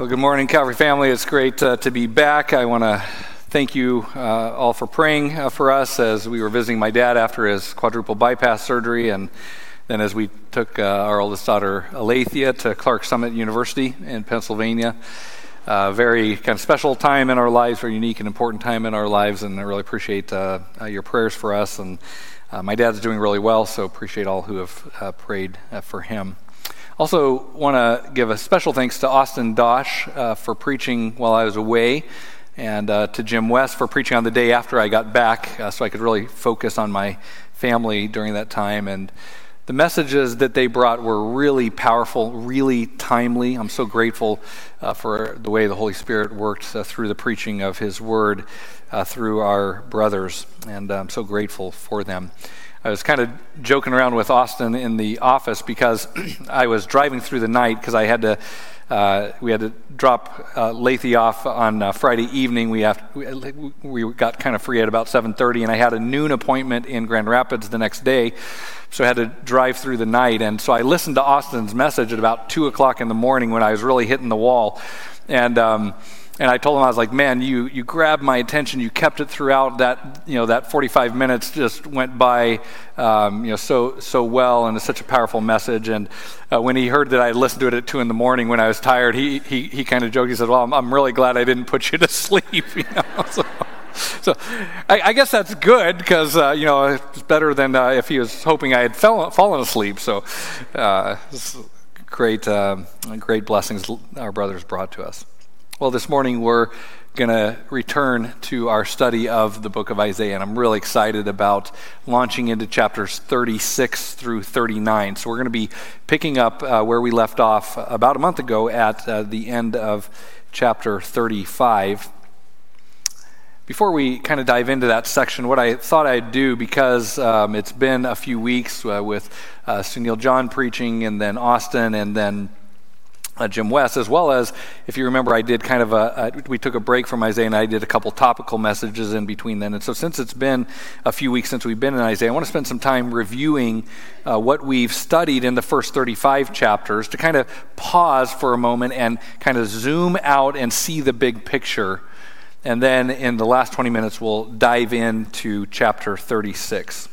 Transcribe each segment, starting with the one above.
Well, good morning, Calvary family. It's great uh, to be back. I want to thank you uh, all for praying uh, for us as we were visiting my dad after his quadruple bypass surgery, and then as we took uh, our oldest daughter, Alethea, to Clarks Summit University in Pennsylvania. Uh, very kind of special time in our lives, very unique and important time in our lives, and I really appreciate uh, your prayers for us. And my dad's doing really well, so appreciate all who have prayed for him. Also, want to give a special thanks to Austin Dosh uh, for preaching while I was away, and uh, to Jim West for preaching on the day after I got back, uh, so I could really focus on my family during that time. And the messages that they brought were really powerful, really timely. I'm so grateful uh, for the way the Holy Spirit worked uh, through the preaching of His Word uh, through our brothers, and I'm so grateful for them. I was kind of joking around with Austin in the office because I was driving through the night because I had to. Uh, we had to drop uh, Lathy off on uh, Friday evening. We, have, we, we got kind of free at about 7:30, and I had a noon appointment in Grand Rapids the next day, so I had to drive through the night. And so I listened to Austin's message at about two o'clock in the morning when I was really hitting the wall, and. Um, and I told him I was like, "Man, you you grabbed my attention. You kept it throughout that you know that 45 minutes just went by um, you know so so well, and it's such a powerful message." And uh, when he heard that I listened to it at two in the morning when I was tired, he he he kind of joked. He said, "Well, I'm, I'm really glad I didn't put you to sleep." You know. So, so I, I, guess that's good because uh, you know it's better than uh, if he was hoping I had fell, fallen asleep. So uh, great, uh, great blessings our brothers brought to us. Well, this morning we're going to return to our study of the book of Isaiah, and I'm really excited about launching into chapters 36 through 39. So we're going to be picking up uh, where we left off about a month ago at uh, the end of chapter 35. Before we kind of dive into that section, what I thought I'd do, because um, it's been a few weeks uh, with uh, Sunil John preaching, and then Austin, and then uh, Jim West, as well as, if you remember, I did kind of a, a, we took a break from Isaiah and I did a couple topical messages in between then. And so, since it's been a few weeks since we've been in Isaiah, I want to spend some time reviewing uh, what we've studied in the first 35 chapters to kind of pause for a moment and kind of zoom out and see the big picture. And then in the last 20 minutes, we'll dive into chapter 36.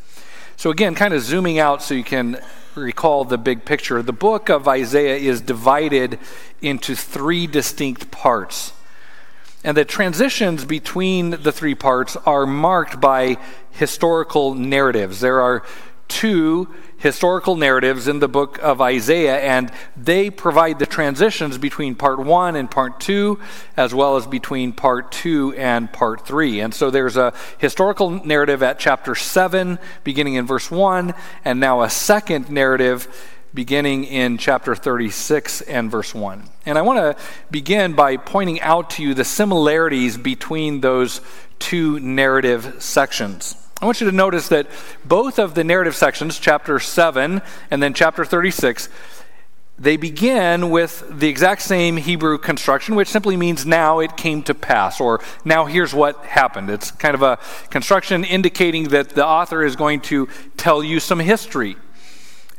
So, again, kind of zooming out so you can recall the big picture, the book of Isaiah is divided into three distinct parts. And the transitions between the three parts are marked by historical narratives. There are two historical narratives in the book of Isaiah, and they provide the transitions between part one and part two, as well as between part two and part three. And so there's a historical narrative at chapter seven, beginning in verse one, and now a second narrative beginning in chapter 36 and verse 1. And I want to begin by pointing out to you the similarities between those two narrative sections. I want you to notice that both of the narrative sections, chapter 7 and then chapter 36, they begin with the exact same Hebrew construction, which simply means now it came to pass, or now here's what happened. It's kind of a construction indicating that the author is going to tell you some history.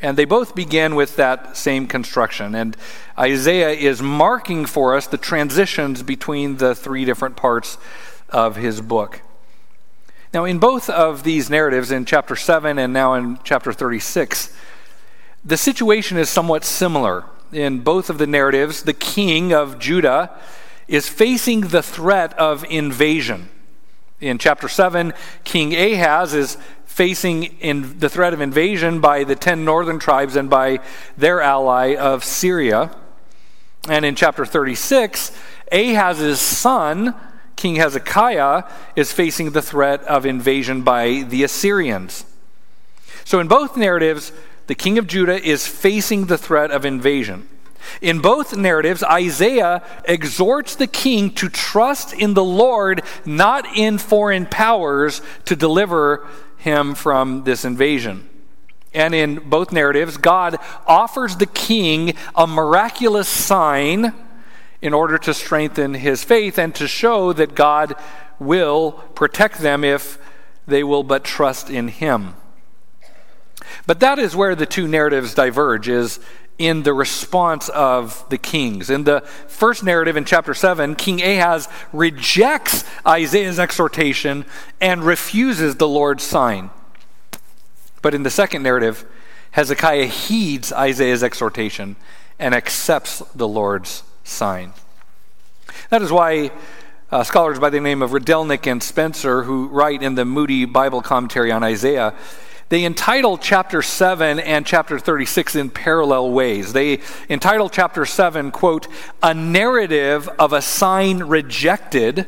And they both begin with that same construction. And Isaiah is marking for us the transitions between the three different parts of his book. Now, in both of these narratives, in chapter 7 and now in chapter 36, the situation is somewhat similar. In both of the narratives, the king of Judah is facing the threat of invasion. In chapter 7, King Ahaz is facing in the threat of invasion by the 10 northern tribes and by their ally of Syria. And in chapter 36, Ahaz's son, King Hezekiah is facing the threat of invasion by the Assyrians. So, in both narratives, the king of Judah is facing the threat of invasion. In both narratives, Isaiah exhorts the king to trust in the Lord, not in foreign powers, to deliver him from this invasion. And in both narratives, God offers the king a miraculous sign in order to strengthen his faith and to show that God will protect them if they will but trust in him. But that is where the two narratives diverge is in the response of the kings. In the first narrative in chapter 7, King Ahaz rejects Isaiah's exhortation and refuses the Lord's sign. But in the second narrative, Hezekiah heeds Isaiah's exhortation and accepts the Lord's sign. That is why uh, scholars by the name of Rydelnik and Spencer, who write in the Moody Bible commentary on Isaiah, they entitle chapter 7 and chapter 36 in parallel ways. They entitle chapter 7, quote, a narrative of a sign rejected.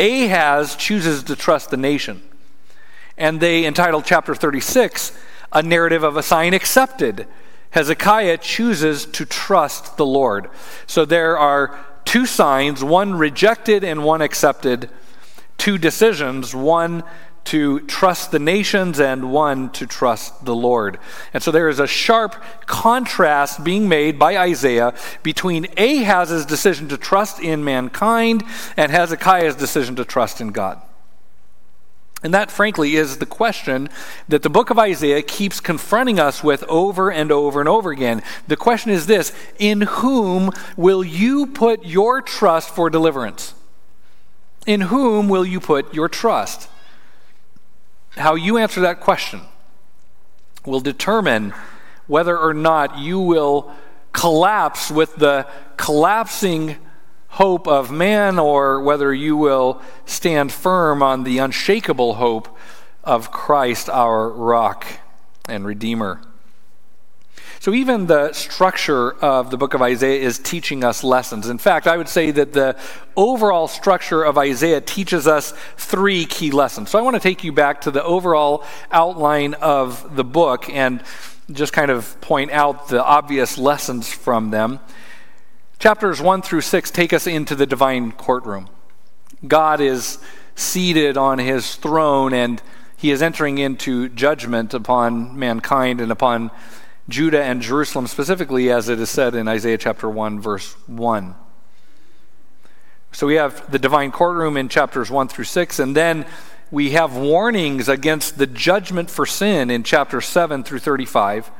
Ahaz chooses to trust the nation. And they entitle chapter 36, a narrative of a sign accepted. Hezekiah chooses to trust the Lord. So there are two signs, one rejected and one accepted, two decisions, one to trust the nations and one to trust the Lord. And so there is a sharp contrast being made by Isaiah between Ahaz's decision to trust in mankind and Hezekiah's decision to trust in God. And that, frankly, is the question that the book of Isaiah keeps confronting us with over and over and over again. The question is this In whom will you put your trust for deliverance? In whom will you put your trust? How you answer that question will determine whether or not you will collapse with the collapsing hope of man or whether you will stand firm on the unshakable hope of Christ, our rock and redeemer. So, even the structure of the book of Isaiah is teaching us lessons. In fact, I would say that the overall structure of Isaiah teaches us three key lessons. So, I want to take you back to the overall outline of the book and just kind of point out the obvious lessons from them. Chapters 1 through 6 take us into the divine courtroom. God is seated on his throne and he is entering into judgment upon mankind and upon Judah and Jerusalem specifically, as it is said in Isaiah chapter 1, verse 1. So we have the divine courtroom in chapters 1 through 6, and then we have warnings against the judgment for sin in chapters 7 through 35.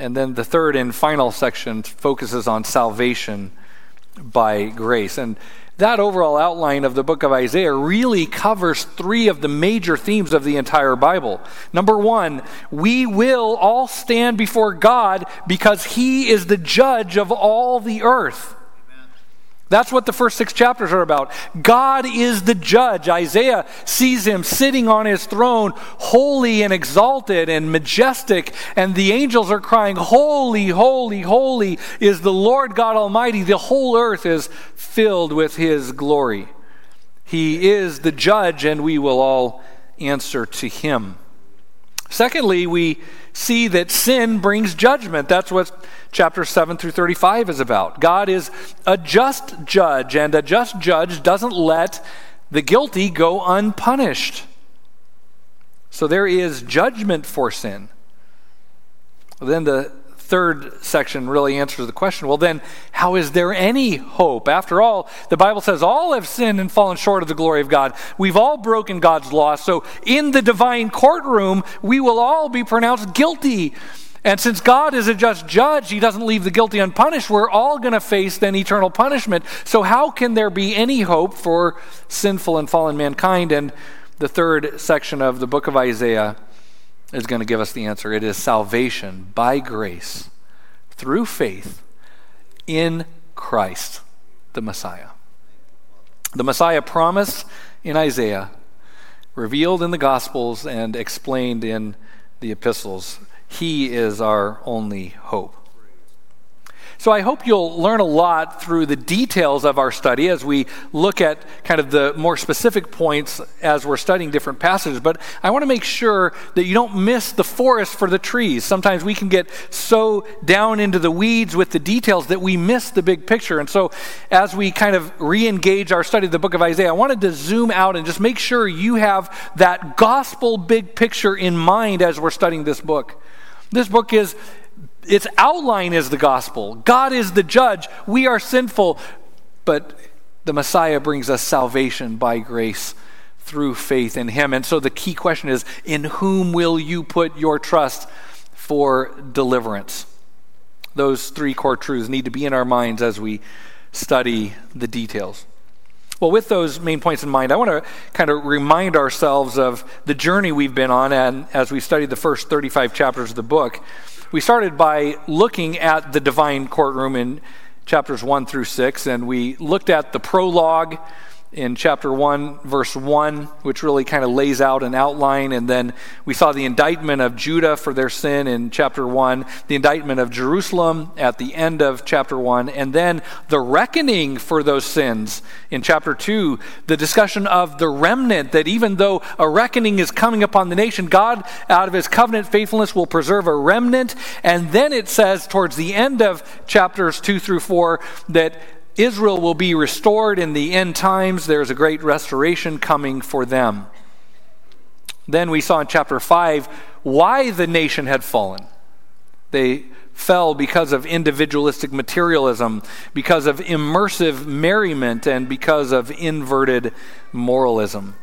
And then the third and final section focuses on salvation by grace. And that overall outline of the book of Isaiah really covers three of the major themes of the entire Bible. Number one, we will all stand before God because He is the judge of all the earth. That's what the first six chapters are about. God is the judge. Isaiah sees him sitting on his throne, holy and exalted and majestic, and the angels are crying, Holy, holy, holy is the Lord God Almighty. The whole earth is filled with his glory. He is the judge, and we will all answer to him. Secondly, we see that sin brings judgment. That's what chapter 7 through 35 is about. God is a just judge, and a just judge doesn't let the guilty go unpunished. So there is judgment for sin. Then the third section really answers the question well, then, how is there any hope? After all, the Bible says all have sinned and fallen short of the glory of God. We've all broken God's law. So, in the divine courtroom, we will all be pronounced guilty. And since God is a just judge, He doesn't leave the guilty unpunished. We're all going to face then eternal punishment. So, how can there be any hope for sinful and fallen mankind? And the third section of the book of Isaiah is going to give us the answer. It is salvation by grace through faith in Christ, the Messiah. The Messiah promised in Isaiah, revealed in the Gospels, and explained in the epistles. He is our only hope. So I hope you'll learn a lot through the details of our study as we look at kind of the more specific points as we're studying different passages. But I want to make sure that you don't miss the forest for the trees. Sometimes we can get so down into the weeds with the details that we miss the big picture. And so as we kind of re engage our study of the book of Isaiah, I wanted to zoom out and just make sure you have that gospel big picture in mind as we're studying this book. This book is its outline is the gospel. God is the judge. We are sinful, but the Messiah brings us salvation by grace through faith in him. And so the key question is in whom will you put your trust for deliverance? Those three core truths need to be in our minds as we study the details. Well, with those main points in mind, I want to kind of remind ourselves of the journey we've been on and as we studied the first 35 chapters of the book. We started by looking at the divine courtroom in chapters 1 through 6, and we looked at the prologue in chapter 1, verse 1, which really kind of lays out an outline. And then we saw the indictment of Judah for their sin in chapter 1, the indictment of Jerusalem at the end of chapter 1, and then the reckoning for those sins in chapter 2, the discussion of the remnant, that even though a reckoning is coming upon the nation, God, out of his covenant faithfulness, will preserve a remnant. And then it says towards the end of chapters 2 through 4 that Israel will be restored in the end times. There's a great restoration coming for them. Then we saw in chapter 5 why the nation had fallen. They fell because of individualistic materialism, because of immersive merriment, and because of inverted moralism.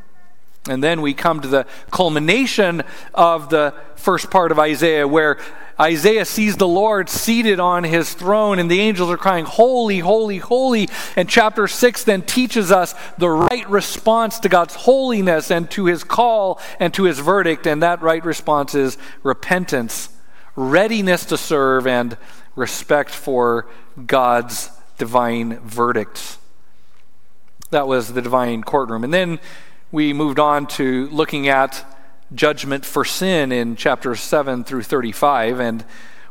And then we come to the culmination of the first part of Isaiah where Isaiah sees the Lord seated on his throne, and the angels are crying, Holy, holy, holy. And chapter 6 then teaches us the right response to God's holiness and to his call and to his verdict. And that right response is repentance, readiness to serve, and respect for God's divine verdicts. That was the divine courtroom. And then we moved on to looking at judgment for sin in chapters 7 through 35 and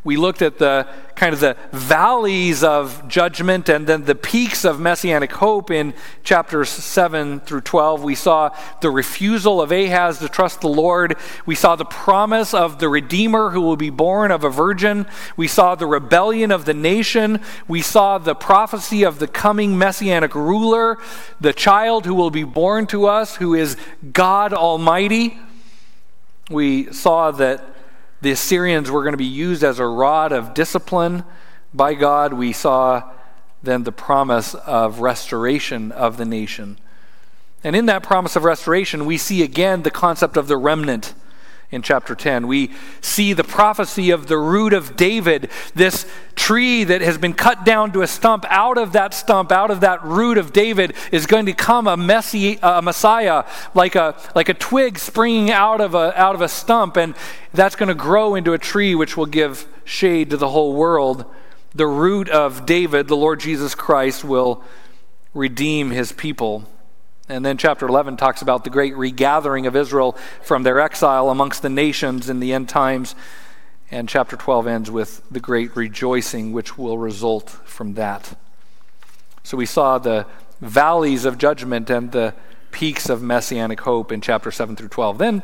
we looked at the kind of the valleys of judgment and then the peaks of messianic hope in chapters 7 through 12. We saw the refusal of Ahaz to trust the Lord. We saw the promise of the Redeemer who will be born of a virgin. We saw the rebellion of the nation. We saw the prophecy of the coming messianic ruler, the child who will be born to us, who is God Almighty. We saw that the Assyrians were going to be used as a rod of discipline by God. We saw then the promise of restoration of the nation. And in that promise of restoration, we see again the concept of the remnant in chapter 10. We see the prophecy of the root of David, this tree that has been cut down to a stump. Out of that stump, out of that root of David, is going to come a, messi- a Messiah, like a, like a twig springing out of a, out of a stump. And that's going to grow into a tree which will give shade to the whole world. The root of David, the Lord Jesus Christ, will redeem his people. And then chapter 11 talks about the great regathering of Israel from their exile amongst the nations in the end times. And chapter 12 ends with the great rejoicing which will result from that. So we saw the valleys of judgment and the peaks of messianic hope in chapter 7 through 12. Then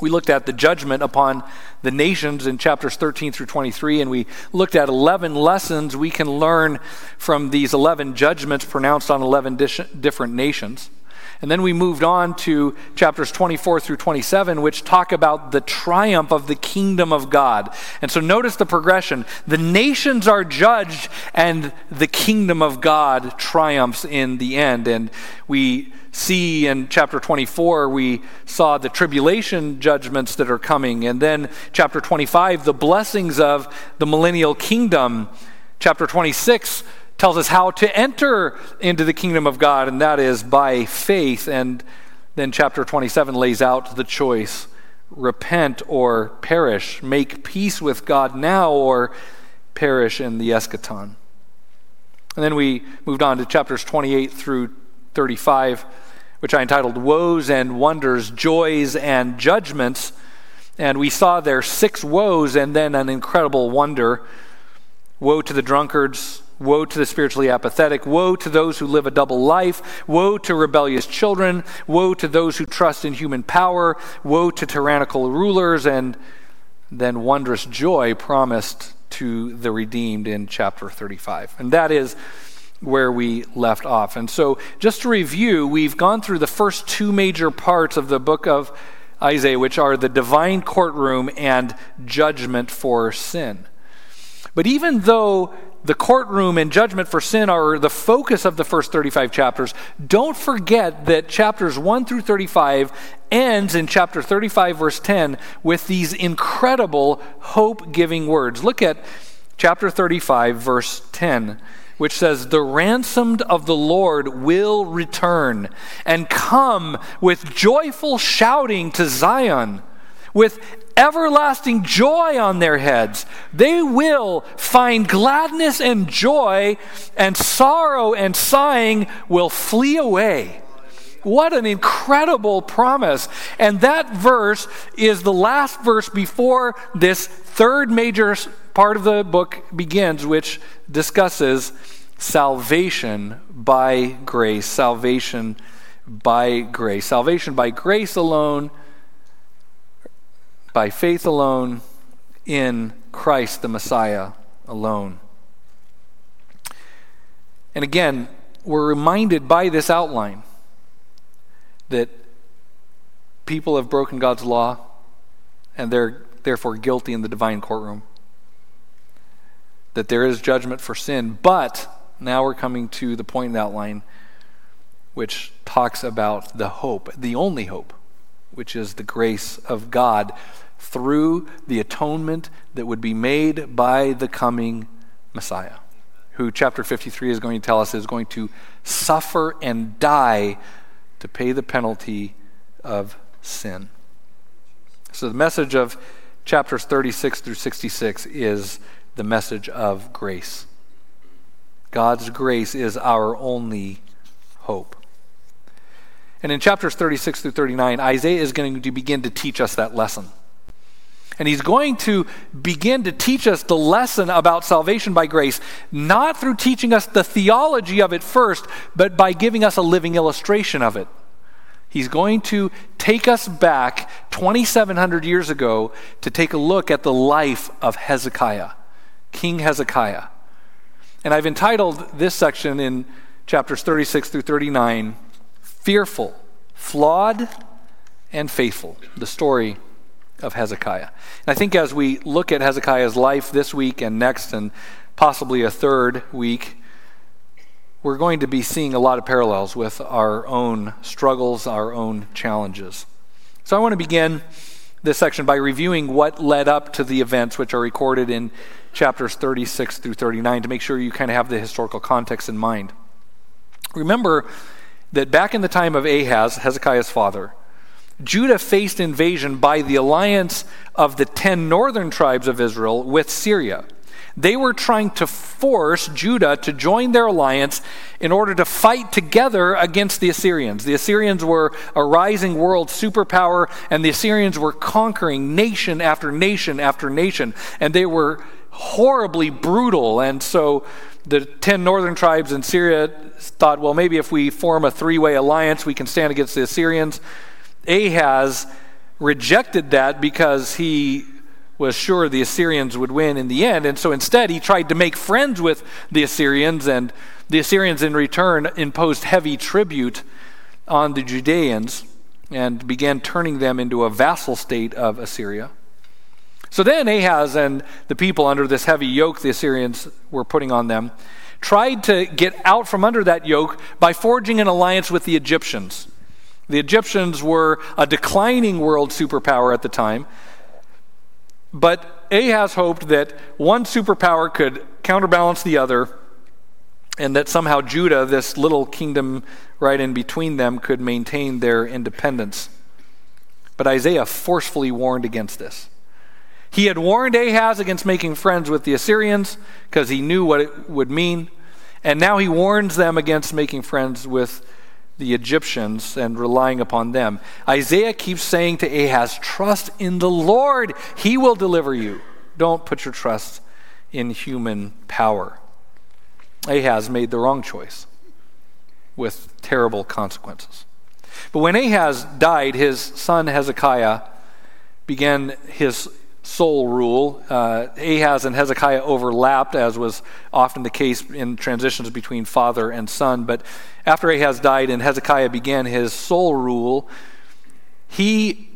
we looked at the judgment upon the nations in chapters 13 through 23, and we looked at 11 lessons we can learn from these 11 judgments pronounced on 11 different nations. And then we moved on to chapters 24 through 27, which talk about the triumph of the kingdom of God. And so notice the progression. The nations are judged, and the kingdom of God triumphs in the end. And we see in chapter 24, we saw the tribulation judgments that are coming. And then chapter 25, the blessings of the millennial kingdom. Chapter 26 tells us how to enter into the kingdom of God, and that is by faith. And then chapter 27 lays out the choice repent or perish, make peace with God now or perish in the eschaton. And then we moved on to chapters 28 through 35, which I entitled Woes and Wonders, Joys and Judgments. And we saw there six woes and then an incredible wonder. Woe to the drunkards, woe to the spiritually apathetic, woe to those who live a double life, woe to rebellious children, woe to those who trust in human power, woe to tyrannical rulers, and then wondrous joy promised to the redeemed in chapter 35. And that is where we left off. And so, just to review, we've gone through the first two major parts of the book of Isaiah, which are the divine courtroom and judgment for sin. But even though the courtroom and judgment for sin are the focus of the first 35 chapters, don't forget that chapters 1 through 35 ends in chapter 35, verse 10, with these incredible hope giving words. Look at chapter 35, verse 10, which says, The ransomed of the Lord will return and come with joyful shouting to Zion, with everlasting joy on their heads. They will find gladness and joy, and sorrow and sighing will flee away. What an incredible promise. And that verse is the last verse before this third major part of the book begins, which discusses salvation by grace. Salvation by grace. Salvation by grace alone, by faith alone, in Christ the Messiah alone. And again, we're reminded by this outline that people have broken God's law and they're therefore guilty in the divine courtroom. That there is judgment for sin. But now we're coming to the point in the outline which talks about the hope, the only hope, which is the grace of God through the atonement that would be made by the coming Messiah, who chapter 53 is going to tell us is going to suffer and die to pay the penalty of sin. So the message of chapters 36 through 66 is the message of grace. God's grace is our only hope. And in chapters 36 through 39, Isaiah is going to begin to teach us that lesson. And he's going to begin to teach us the lesson about salvation by grace, not through teaching us the theology of it first, but by giving us a living illustration of it. He's going to take us back 2,700 years ago to take a look at the life of Hezekiah, King Hezekiah. And I've entitled this section in chapters 36 through 39 Fearful, Flawed, and Faithful, the story of Hezekiah. And I think as we look at Hezekiah's life this week and next, and possibly a third week, we're going to be seeing a lot of parallels with our own struggles, our own challenges. So I want to begin this section by reviewing what led up to the events which are recorded in chapters 36 through 39 to make sure you kind of have the historical context in mind. Remember that back in the time of Ahaz, Hezekiah's father, Judah faced invasion by the alliance of the ten northern tribes of Israel with Syria. They were trying to force Judah to join their alliance in order to fight together against the Assyrians. The Assyrians were a rising world superpower, and the Assyrians were conquering nation after nation after nation, and they were horribly brutal. And so the 10 northern tribes in Syria thought, well, maybe if we form a three way alliance, we can stand against the Assyrians. Ahaz rejected that because he was sure the Assyrians would win in the end. And so instead, he tried to make friends with the Assyrians, and the Assyrians in return imposed heavy tribute on the Judeans and began turning them into a vassal state of Assyria. So then Ahaz and the people under this heavy yoke the Assyrians were putting on them tried to get out from under that yoke by forging an alliance with the Egyptians. The Egyptians were a declining world superpower at the time, but Ahaz hoped that one superpower could counterbalance the other, and that somehow Judah, this little kingdom right in between them, could maintain their independence. But Isaiah forcefully warned against this. He had warned Ahaz against making friends with the Assyrians because he knew what it would mean. And now he warns them against making friends with the Egyptians and relying upon them. Isaiah keeps saying to Ahaz, Trust in the Lord, he will deliver you. Don't put your trust in human power. Ahaz made the wrong choice with terrible consequences. But when Ahaz died, his son Hezekiah began his sole rule. Uh, Ahaz and Hezekiah overlapped, as was often the case in transitions between father and son. But after Ahaz died and Hezekiah began his sole rule, he,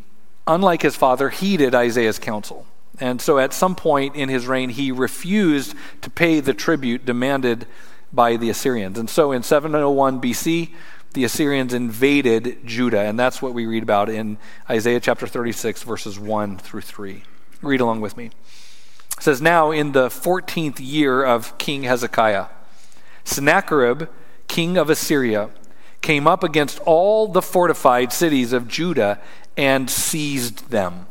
unlike his father, heeded Isaiah's counsel. And so at some point in his reign, he refused to pay the tribute demanded by the Assyrians. And so in 701 BC, the Assyrians invaded Judah. And that's what we read about in Isaiah chapter 36, verses 1 through 3. Read along with me. It says, Now in the 14th year of King Hezekiah, Sennacherib, king of Assyria, came up against all the fortified cities of Judah and seized them.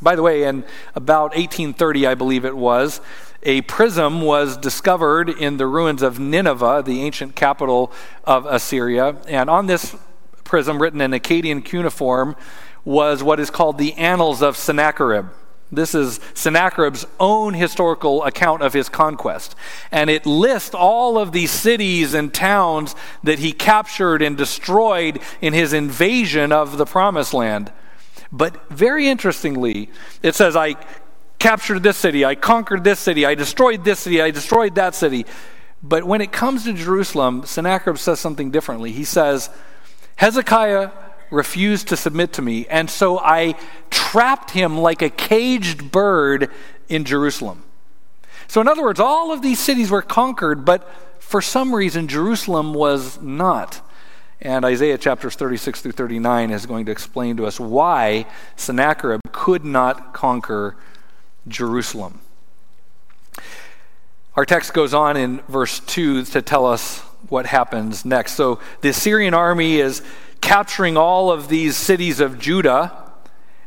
By the way, in about 1830, I believe it was, a prism was discovered in the ruins of Nineveh, the ancient capital of Assyria. And on this prism, written in Akkadian cuneiform, was what is called the Annals of Sennacherib. This is Sennacherib's own historical account of his conquest. And it lists all of these cities and towns that he captured and destroyed in his invasion of the promised land. But very interestingly, it says, I captured this city, I conquered this city, I destroyed this city, I destroyed that city. But when it comes to Jerusalem, Sennacherib says something differently. He says, Hezekiah refused to submit to me, and so I trapped him like a caged bird in Jerusalem. So, in other words, all of these cities were conquered, but for some reason, Jerusalem was not. And Isaiah chapters 36 through 39 is going to explain to us why Sennacherib could not conquer Jerusalem. Our text goes on in verse 2 to tell us what happens next. So the Assyrian army is capturing all of these cities of Judah.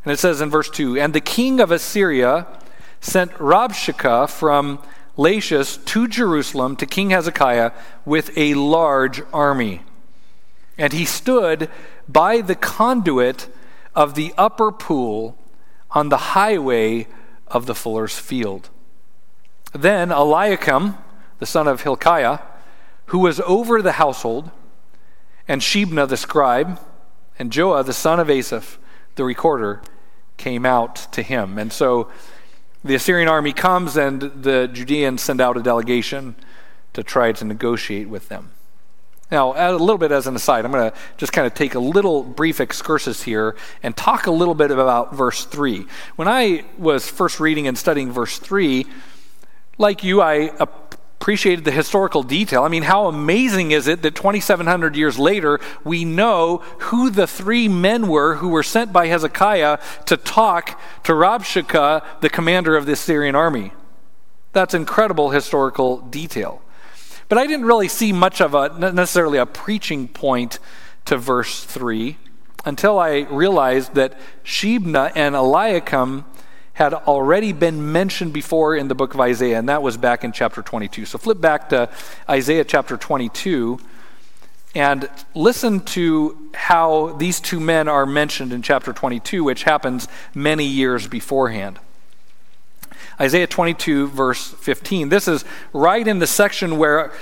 And it says in verse 2 And the king of Assyria sent Rabshakeh from Lachish to Jerusalem to King Hezekiah with a large army. And he stood by the conduit of the upper pool on the highway of the fuller's field. Then Eliakim, the son of Hilkiah, who was over the household, and Shebna the scribe, and Joah the son of Asaph, the recorder, came out to him. And so the Assyrian army comes, and the Judeans send out a delegation to try to negotiate with them. Now, a little bit as an aside, I'm going to just kind of take a little brief excursus here and talk a little bit about verse 3. When I was first reading and studying verse 3, like you, I appreciated the historical detail. I mean, how amazing is it that 2,700 years later, we know who the three men were who were sent by Hezekiah to talk to Rabshakeh, the commander of the Syrian army? That's incredible historical detail. But I didn't really see much of a necessarily a preaching point to verse 3 until I realized that Shebna and Eliakim had already been mentioned before in the book of Isaiah, and that was back in chapter 22. So flip back to Isaiah chapter 22 and listen to how these two men are mentioned in chapter 22, which happens many years beforehand. Isaiah 22, verse 15. This is right in the section where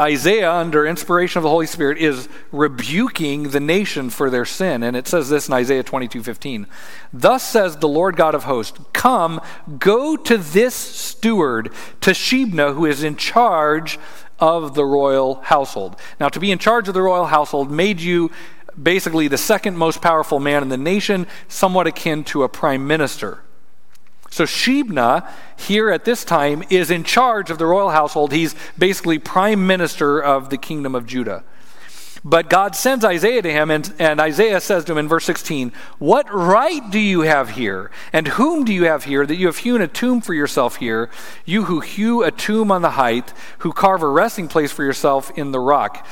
Isaiah, under inspiration of the Holy Spirit, is rebuking the nation for their sin. And it says this in Isaiah 22 15. Thus says the Lord God of hosts, Come, go to this steward, to Shebna, who is in charge of the royal household. Now, to be in charge of the royal household made you basically the second most powerful man in the nation, somewhat akin to a prime minister. So Shebna, here at this time, is in charge of the royal household. He's basically prime minister of the kingdom of Judah. But God sends Isaiah to him, and, and Isaiah says to him in verse 16, What right do you have here? And whom do you have here that you have hewn a tomb for yourself here? You who hew a tomb on the height, who carve a resting place for yourself in the rock.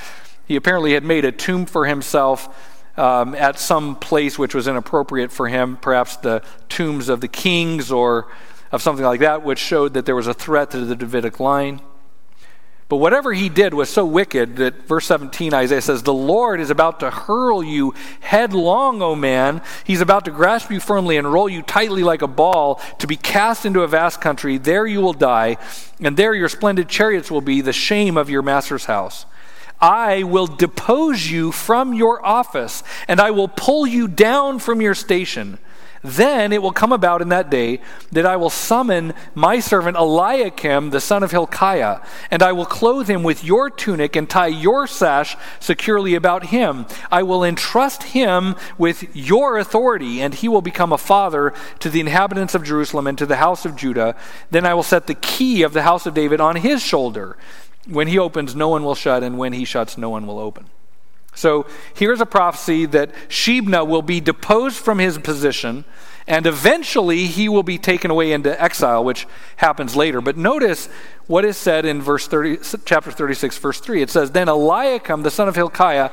He apparently had made a tomb for himself um, at some place which was inappropriate for him, perhaps the tombs of the kings or of something like that, which showed that there was a threat to the Davidic line. But whatever he did was so wicked that verse 17 Isaiah says, The Lord is about to hurl you headlong, O man. He's about to grasp you firmly and roll you tightly like a ball to be cast into a vast country. There you will die, and there your splendid chariots will be, the shame of your master's house. I will depose you from your office, and I will pull you down from your station. Then it will come about in that day that I will summon my servant Eliakim, the son of Hilkiah, and I will clothe him with your tunic and tie your sash securely about him. I will entrust him with your authority, and he will become a father to the inhabitants of Jerusalem and to the house of Judah. Then I will set the key of the house of David on his shoulder. When he opens, no one will shut, and when he shuts, no one will open. So here's a prophecy that Shebna will be deposed from his position, And eventually he will be taken away into exile, which happens later. But notice what is said in verse 30, chapter 36, verse 3. It says, Then Eliakim, the son of Hilkiah,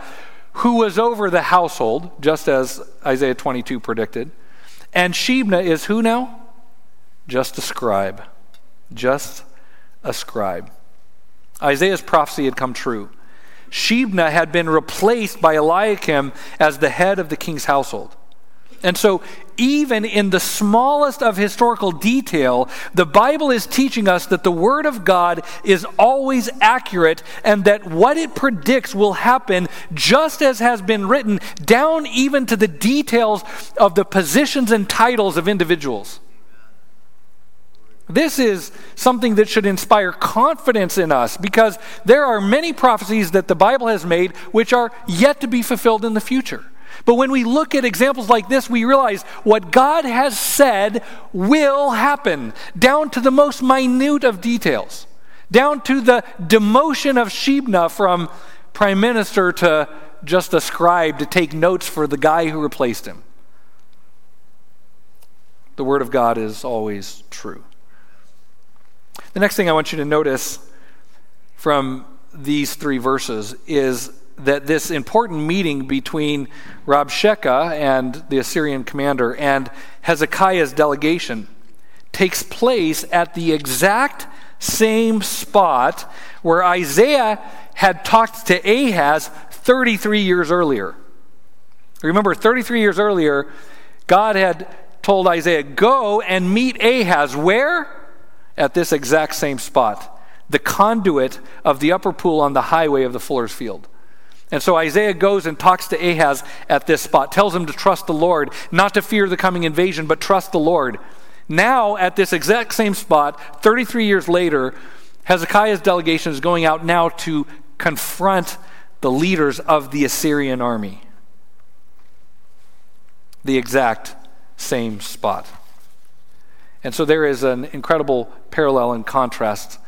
who was over the household, just as Isaiah 22 predicted, and Shebna is who now? Just a scribe. Just a scribe. Isaiah's prophecy had come true. Shebna had been replaced by Eliakim as the head of the king's household. And so, even in the smallest of historical detail, the Bible is teaching us that the Word of God is always accurate and that what it predicts will happen just as has been written, down even to the details of the positions and titles of individuals. This is something that should inspire confidence in us because there are many prophecies that the Bible has made which are yet to be fulfilled in the future. But when we look at examples like this, we realize what God has said will happen, down to the most minute of details, down to the demotion of Shebna from prime minister to just a scribe to take notes for the guy who replaced him. The Word of God is always true. The next thing I want you to notice from these three verses is that this important meeting between Rabshakeh and the Assyrian commander and Hezekiah's delegation takes place at the exact same spot where Isaiah had talked to Ahaz 33 years earlier. Remember, 33 years earlier, God had told Isaiah, Go and meet Ahaz. Where? At this exact same spot, the conduit of the upper pool on the highway of the fuller's field. And so Isaiah goes and talks to Ahaz at this spot, tells him to trust the Lord, not to fear the coming invasion, but trust the Lord. Now, at this exact same spot, 33 years later, Hezekiah's delegation is going out now to confront the leaders of the Assyrian army. The exact same spot. And so there is an incredible parallel and contrast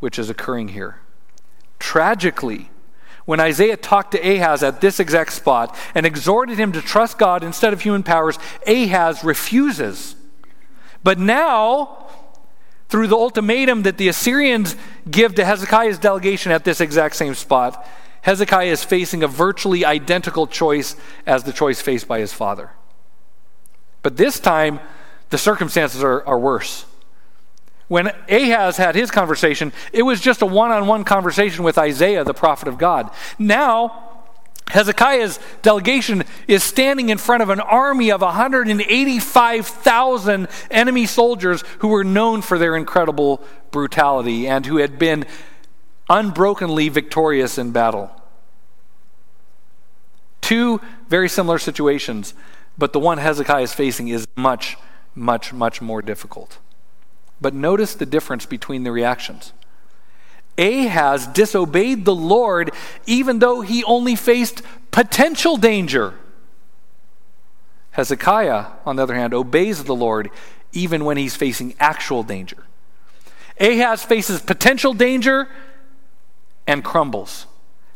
which is occurring here. Tragically, when Isaiah talked to Ahaz at this exact spot and exhorted him to trust God instead of human powers, Ahaz refuses. But now, through the ultimatum that the Assyrians give to Hezekiah's delegation at this exact same spot, Hezekiah is facing a virtually identical choice as the choice faced by his father. But this time, the circumstances are, are worse. When Ahaz had his conversation, it was just a one on one conversation with Isaiah, the prophet of God. Now, Hezekiah's delegation is standing in front of an army of 185,000 enemy soldiers who were known for their incredible brutality and who had been unbrokenly victorious in battle. Two very similar situations, but the one Hezekiah is facing is much, much, much more difficult. But notice the difference between the reactions. Ahaz disobeyed the Lord even though he only faced potential danger. Hezekiah, on the other hand, obeys the Lord even when he's facing actual danger. Ahaz faces potential danger and crumbles.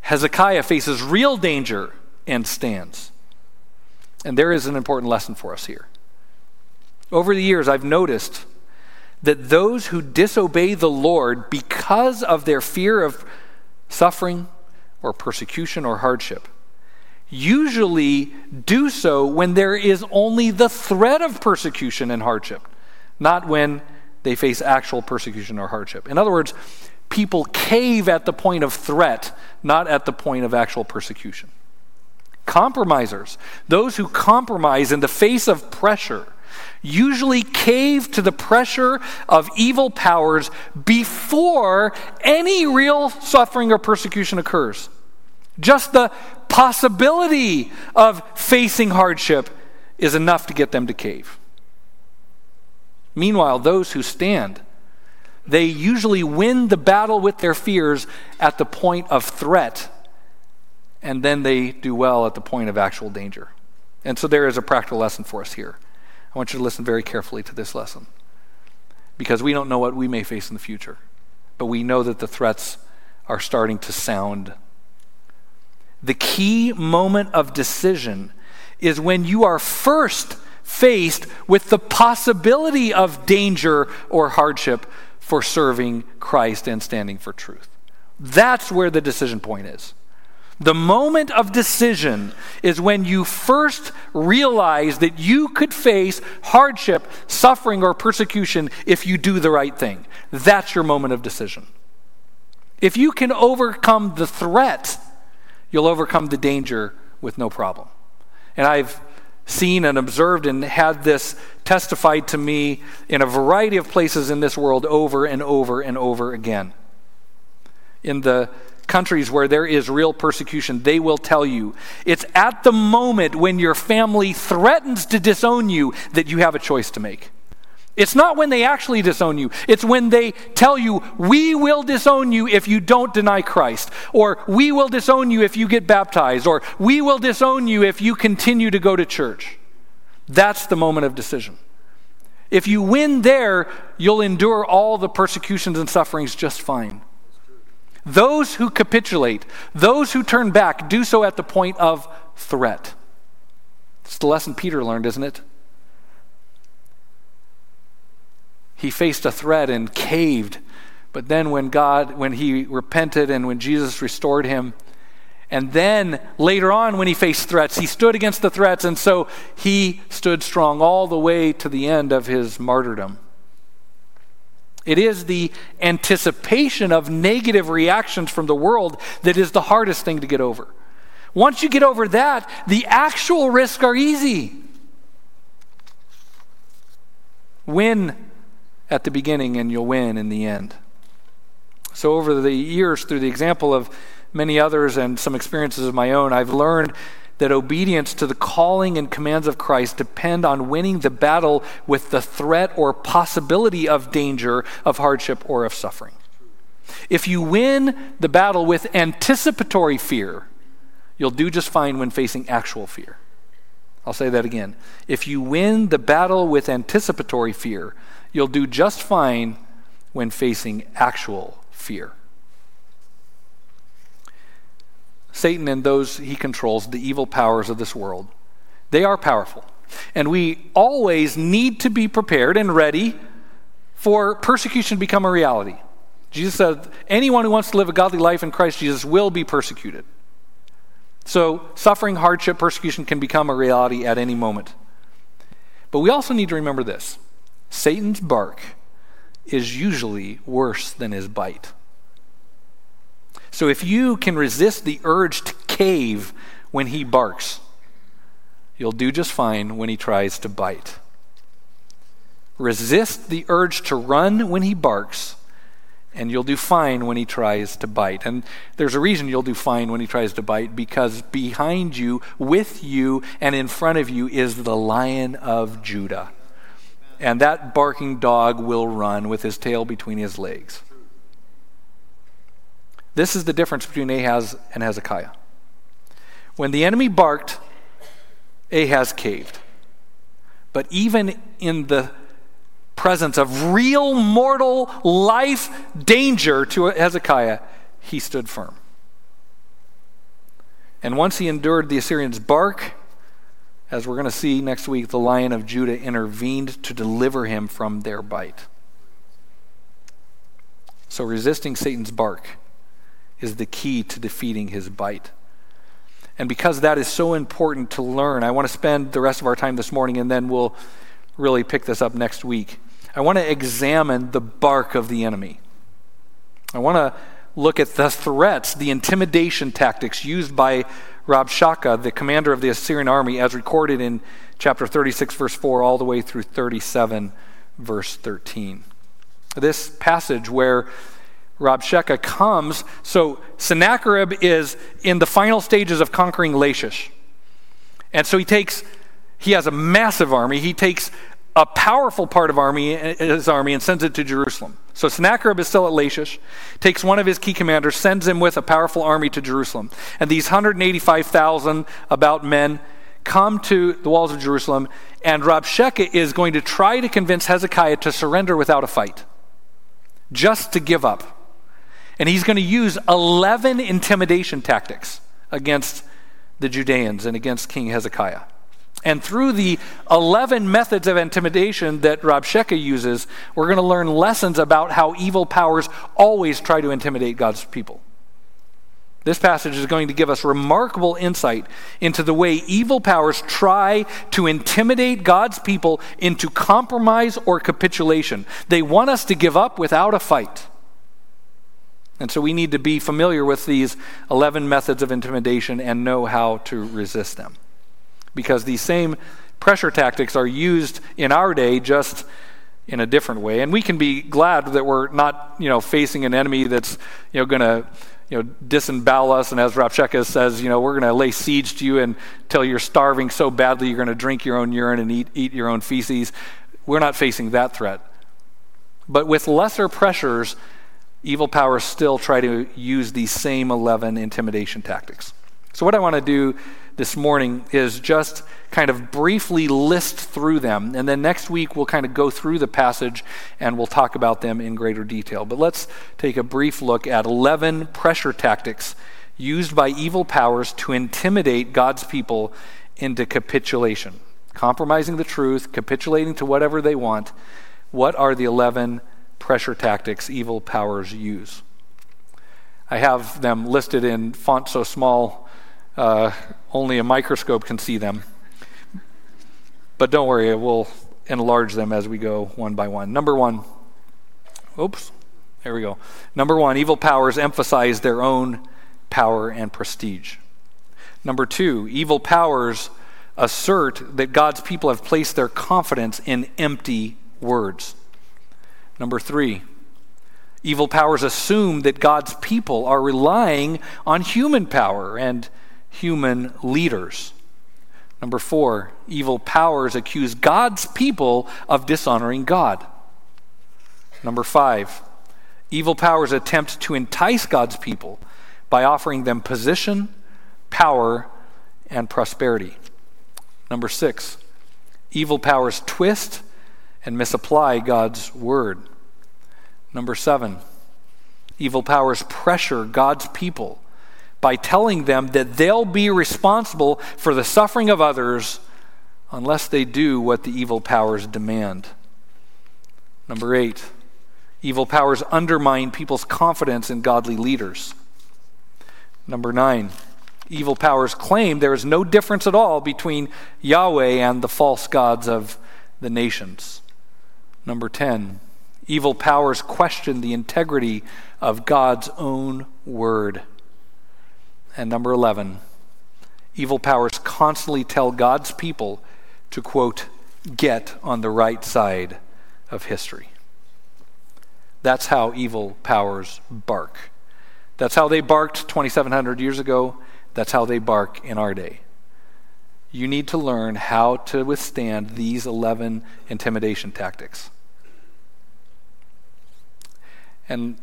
Hezekiah faces real danger and stands. And there is an important lesson for us here. Over the years, I've noticed that those who disobey the Lord because of their fear of suffering or persecution or hardship usually do so when there is only the threat of persecution and hardship, not when they face actual persecution or hardship. In other words, people cave at the point of threat, not at the point of actual persecution. Compromisers, those who compromise in the face of pressure, usually cave to the pressure of evil powers before any real suffering or persecution occurs. Just the possibility of facing hardship is enough to get them to cave. Meanwhile, those who stand, they usually win the battle with their fears at the point of threat, and then they do well at the point of actual danger. And so there is a practical lesson for us here. I want you to listen very carefully to this lesson because we don't know what we may face in the future, but we know that the threats are starting to sound. The key moment of decision is when you are first faced with the possibility of danger or hardship for serving Christ and standing for truth. That's where the decision point is. The moment of decision is when you first realize that you could face hardship, suffering, or persecution if you do the right thing. That's your moment of decision. If you can overcome the threat, you'll overcome the danger with no problem. And I've seen and observed and had this testified to me in a variety of places in this world over and over and over again. In the countries where there is real persecution, they will tell you it's at the moment when your family threatens to disown you that you have a choice to make. It's not when they actually disown you. It's when they tell you, we will disown you if you don't deny Christ, or we will disown you if you get baptized, or we will disown you if you continue to go to church. That's the moment of decision. If you win there, you'll endure all the persecutions and sufferings just fine. Those who capitulate, those who turn back, do so at the point of threat. It's the lesson Peter learned, isn't it? He faced a threat and caved. But then when God, when he repented and when Jesus restored him, and then later on, when he faced threats, he stood against the threats, and so he stood strong all the way to the end of his martyrdom. It is the anticipation of negative reactions from the world that is the hardest thing to get over. Once you get over that, the actual risks are easy. Win at the beginning, and you'll win in the end. So, over the years, through the example of many others and some experiences of my own, I've learned that obedience to the calling and commands of Christ depend on winning the battle with the threat or possibility of danger, of hardship, or of suffering. If you win the battle with anticipatory fear, you'll do just fine when facing actual fear. I'll say that again. If you win the battle with anticipatory fear, you'll do just fine when facing actual fear. Satan and those he controls, the evil powers of this world, they are powerful. And we always need to be prepared and ready for persecution to become a reality. Jesus said, anyone who wants to live a godly life in Christ Jesus will be persecuted. So, suffering, hardship, persecution can become a reality at any moment. But we also need to remember this Satan's bark is usually worse than his bite. So if you can resist the urge to cave when he barks, you'll do just fine when he tries to bite. Resist the urge to run when he barks, and you'll do fine when he tries to bite. And there's a reason you'll do fine when he tries to bite because behind you, with you, and in front of you is the lion of Judah. And that barking dog will run with his tail between his legs. This is the difference between Ahaz and Hezekiah. When the enemy barked, Ahaz caved. But even in the presence of real mortal life danger to Hezekiah, he stood firm. And once he endured the Assyrians' bark, as we're going to see next week, the lion of Judah intervened to deliver him from their bite. So resisting Satan's bark is the key to defeating his bite. And because that is so important to learn, I want to spend the rest of our time this morning and then we'll really pick this up next week. I want to examine the bark of the enemy. I want to look at the threats, the intimidation tactics used by Rabshakeh, the commander of the Assyrian army, as recorded in chapter 36, verse 4, all the way through 37, verse 13. This passage where Rabshakeh comes. So Sennacherib is in the final stages of conquering Lachish. And so he takes, he has a massive army. He takes a powerful part of army, his army and sends it to Jerusalem. So Sennacherib is still at Lachish, takes one of his key commanders, sends him with a powerful army to Jerusalem. And these 185,000 about men come to the walls of Jerusalem, and Rabshakeh is going to try to convince Hezekiah to surrender without a fight, just to give up. And he's going to use 11 intimidation tactics against the Judeans and against King Hezekiah. And through the 11 methods of intimidation that Rabshakeh uses, we're going to learn lessons about how evil powers always try to intimidate God's people. This passage is going to give us remarkable insight into the way evil powers try to intimidate God's people into compromise or capitulation. They want us to give up without a fight. And so we need to be familiar with these 11 methods of intimidation and know how to resist them. Because these same pressure tactics are used in our day just in a different way. And we can be glad that we're not, you know, facing an enemy that's, you know, going to you know, disembowel us. And as Rabshakeh says, you know, we're going to lay siege to you until you're starving so badly you're going to drink your own urine and eat, eat your own feces. We're not facing that threat. But with lesser pressures, evil powers still try to use these same 11 intimidation tactics. So, what I want to do this morning is just kind of briefly list through them. And then next week, we'll kind of go through the passage and we'll talk about them in greater detail. But let's take a brief look at 11 pressure tactics used by evil powers to intimidate God's people into capitulation. Compromising the truth, capitulating to whatever they want. What are the 11 pressure tactics evil powers use? I have them listed in font so small uh, only a microscope can see them. But don't worry, we'll enlarge them as we go one by one. Number one, oops, there we go. Number one, evil powers emphasize their own power and prestige. Number two, evil powers assert that God's people have placed their confidence in empty words. Number three, evil powers assume that God's people are relying on human power and human leaders. Number four, evil powers accuse God's people of dishonoring God. Number five, evil powers attempt to entice God's people by offering them position, power, and prosperity. Number six, evil powers twist and misapply God's word. Number seven, evil powers pressure God's people by telling them that they'll be responsible for the suffering of others unless they do what the evil powers demand. Number eight, evil powers undermine people's confidence in godly leaders. Number nine, evil powers claim there is no difference at all between Yahweh and the false gods of the nations. Number 10, evil powers question the integrity of God's own word. And number 11, evil powers constantly tell God's people to, quote, get on the right side of history. That's how evil powers bark. That's how they barked 2,700 years ago. That's how they bark in our day. You need to learn how to withstand these 11 intimidation tactics. And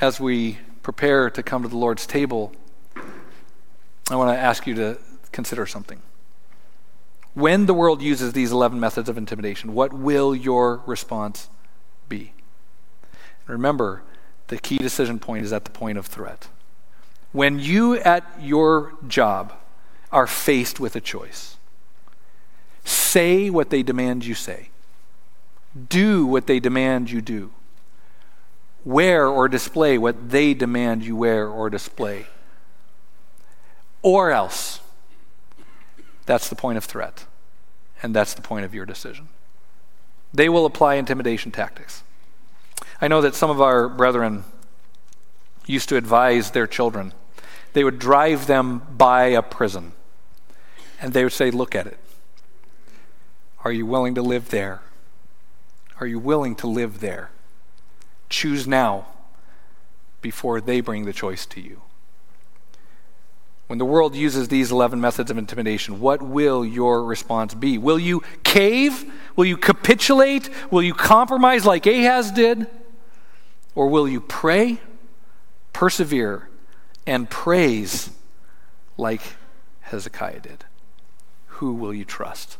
as we prepare to come to the Lord's table, I want to ask you to consider something. When the world uses these 11 methods of intimidation, what will your response be? Remember, the key decision point is at the point of threat. When you at your job are faced with a choice, say what they demand you say, do what they demand you do wear or display what they demand you wear or display. Or else. That's the point of threat. And that's the point of your decision. They will apply intimidation tactics. I know that some of our brethren used to advise their children. They would drive them by a prison, and they would say, Look at it. Are you willing to live there? Are you willing to live there? Choose now before they bring the choice to you. When the world uses these 11 methods of intimidation, what will your response be? Will you cave? Will you capitulate? Will you compromise like Ahaz did? Or will you pray, persevere, and praise like Hezekiah did? Who will you trust?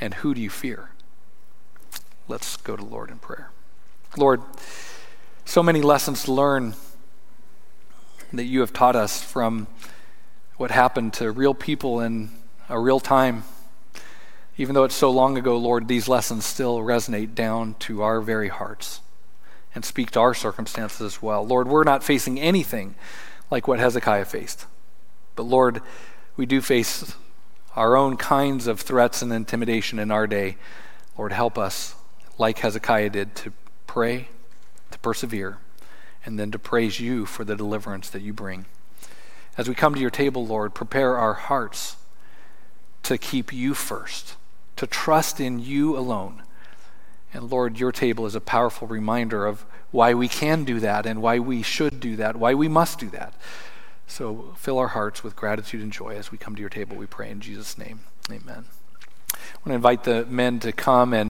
And who do you fear? Let's go to the Lord in prayer. Lord, so many lessons to learn that you have taught us from what happened to real people in a real time. Even though it's so long ago, Lord, these lessons still resonate down to our very hearts and speak to our circumstances as well. Lord, we're not facing anything like what Hezekiah faced. But Lord, we do face our own kinds of threats and intimidation in our day. Lord, help us, like Hezekiah did, to pray, to persevere, and then to praise you for the deliverance that you bring. As we come to your table, Lord, prepare our hearts to keep you first, to trust in you alone. And Lord, your table is a powerful reminder of why we can do that and why we should do that, why we must do that. So fill our hearts with gratitude and joy as we come to your table, we pray in Jesus' name. Amen. I want to invite the men to come and